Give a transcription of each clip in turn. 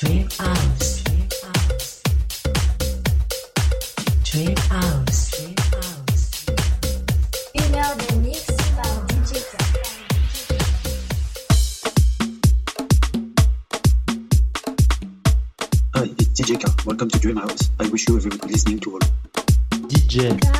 Dream House. Trip House. Une heure de mix par DJ Hi, it's DJ K. Welcome to Dream House. I wish you everyone listening to all. DJ.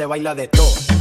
Se baila de todo.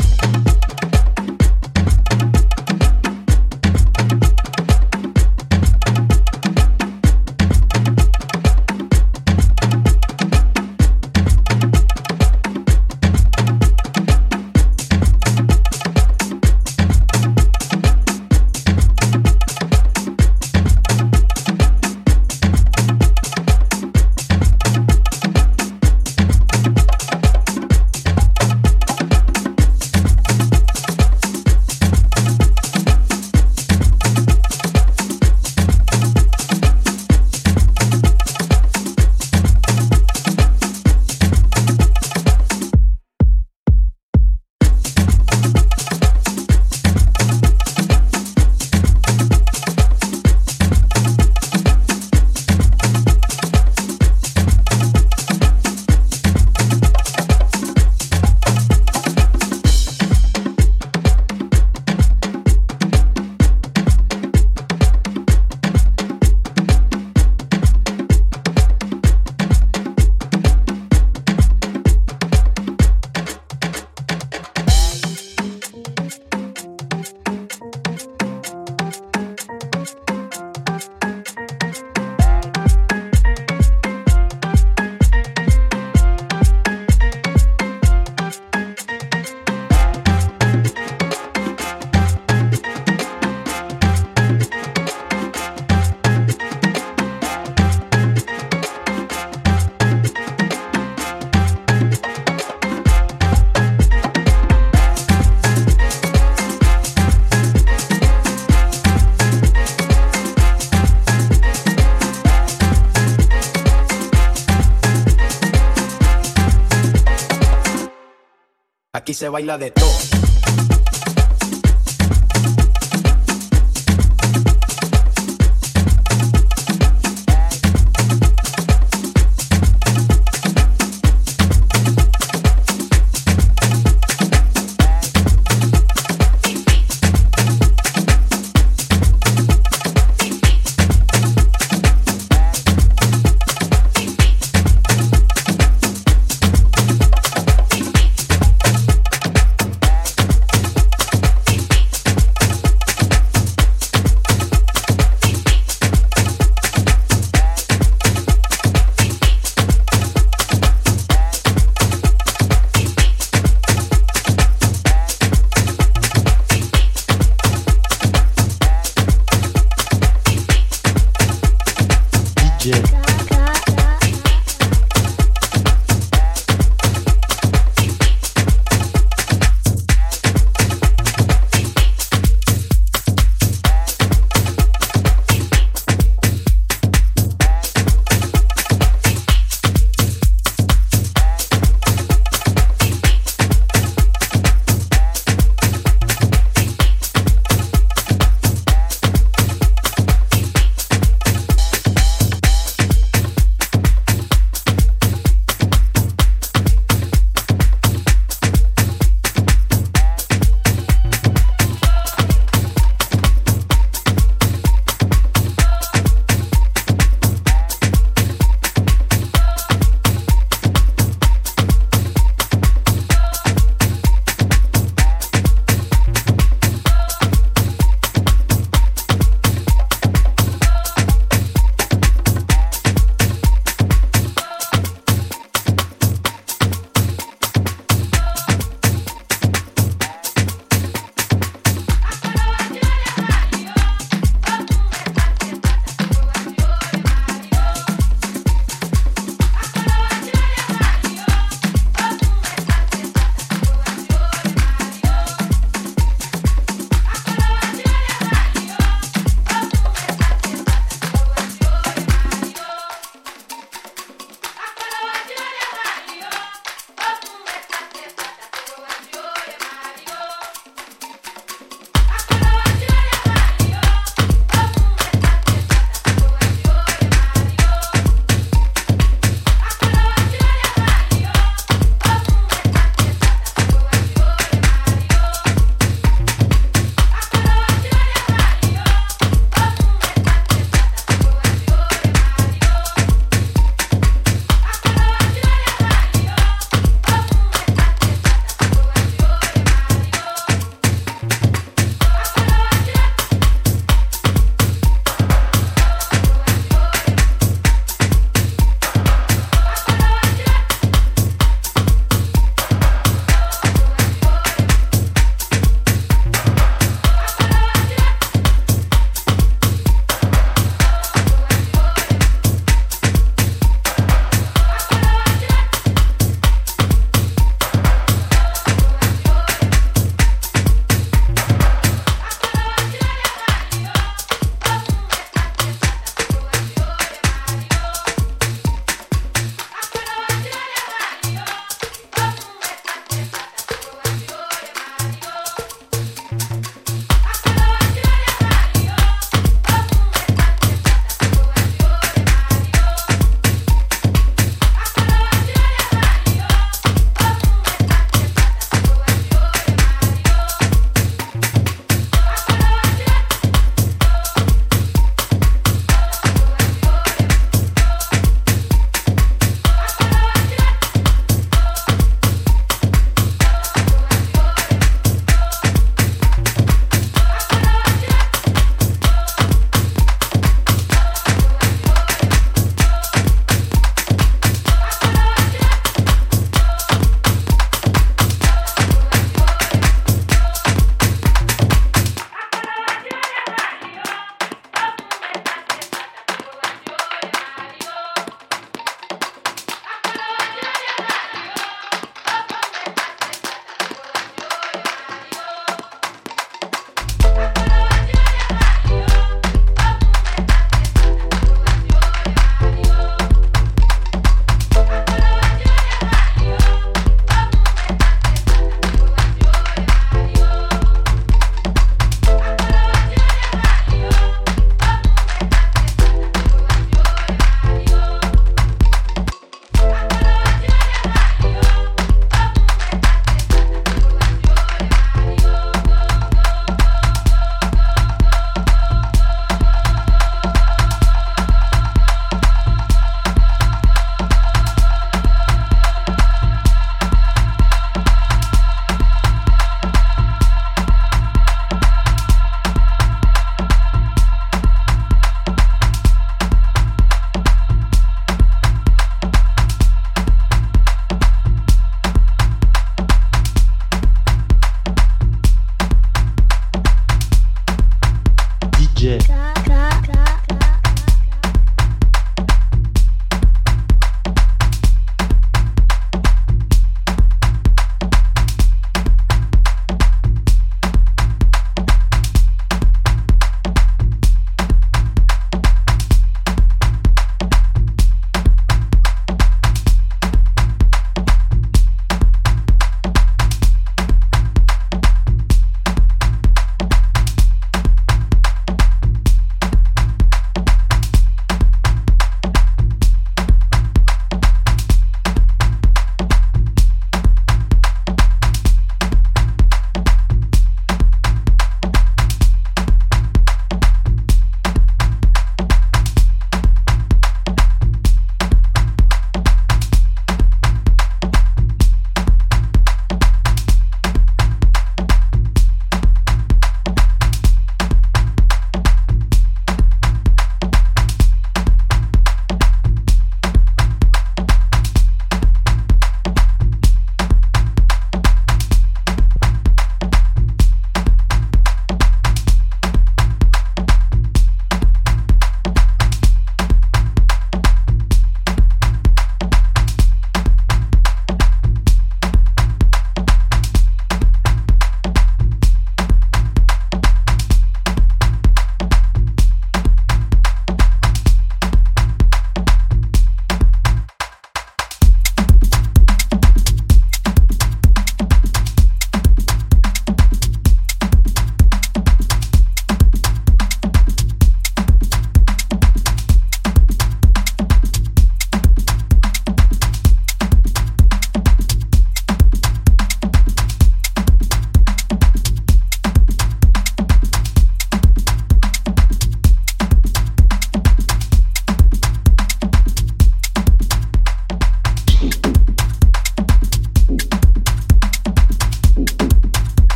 Se baila de todo.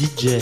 DJ.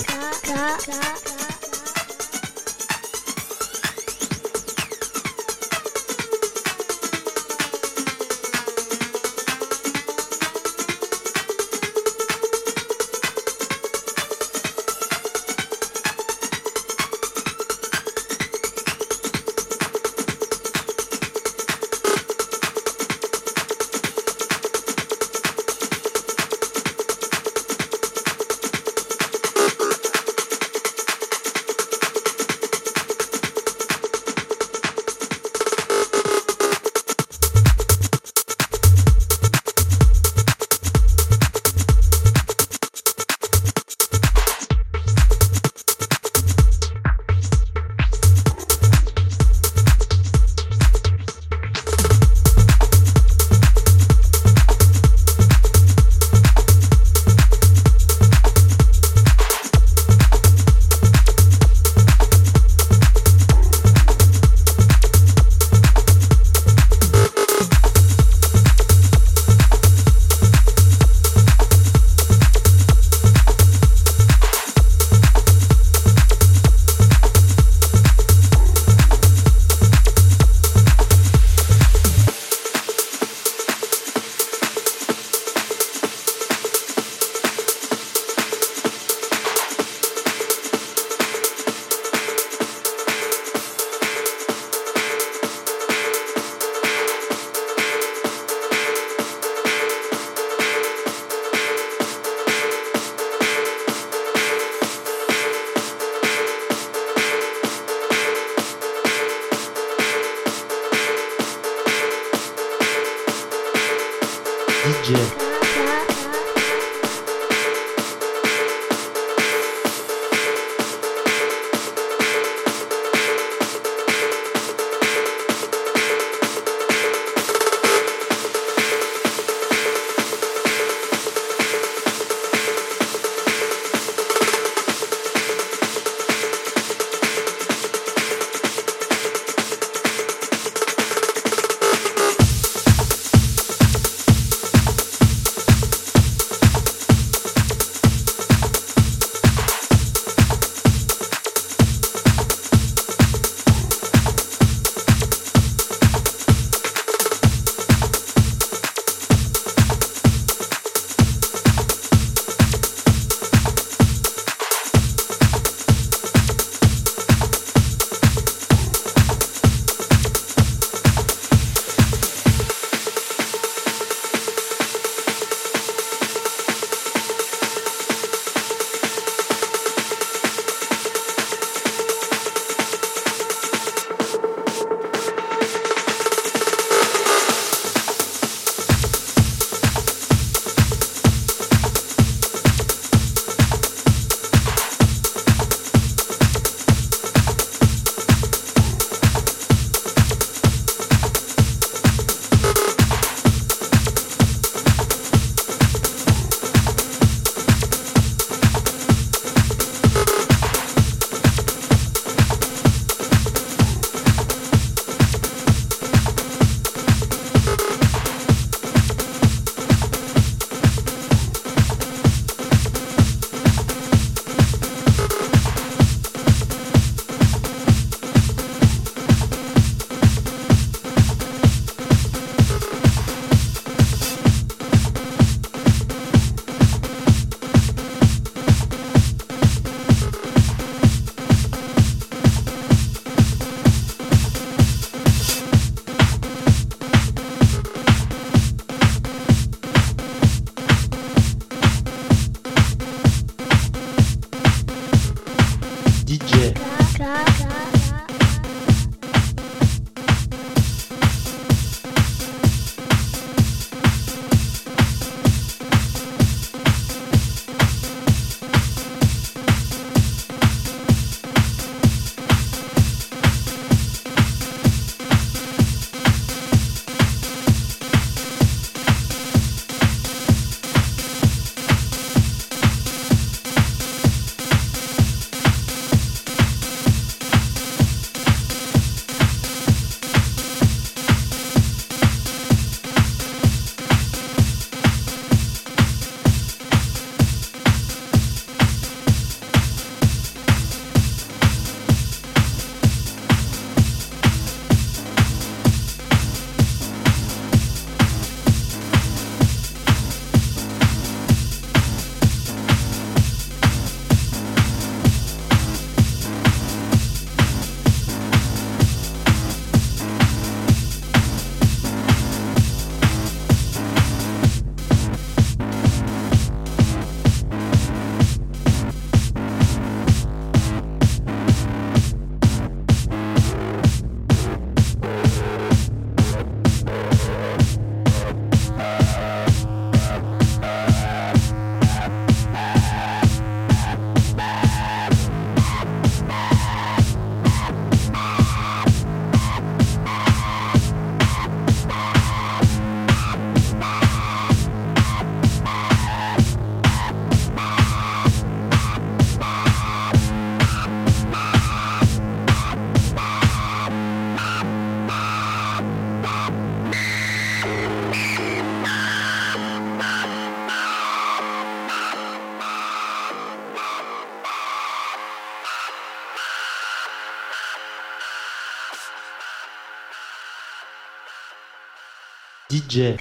DJ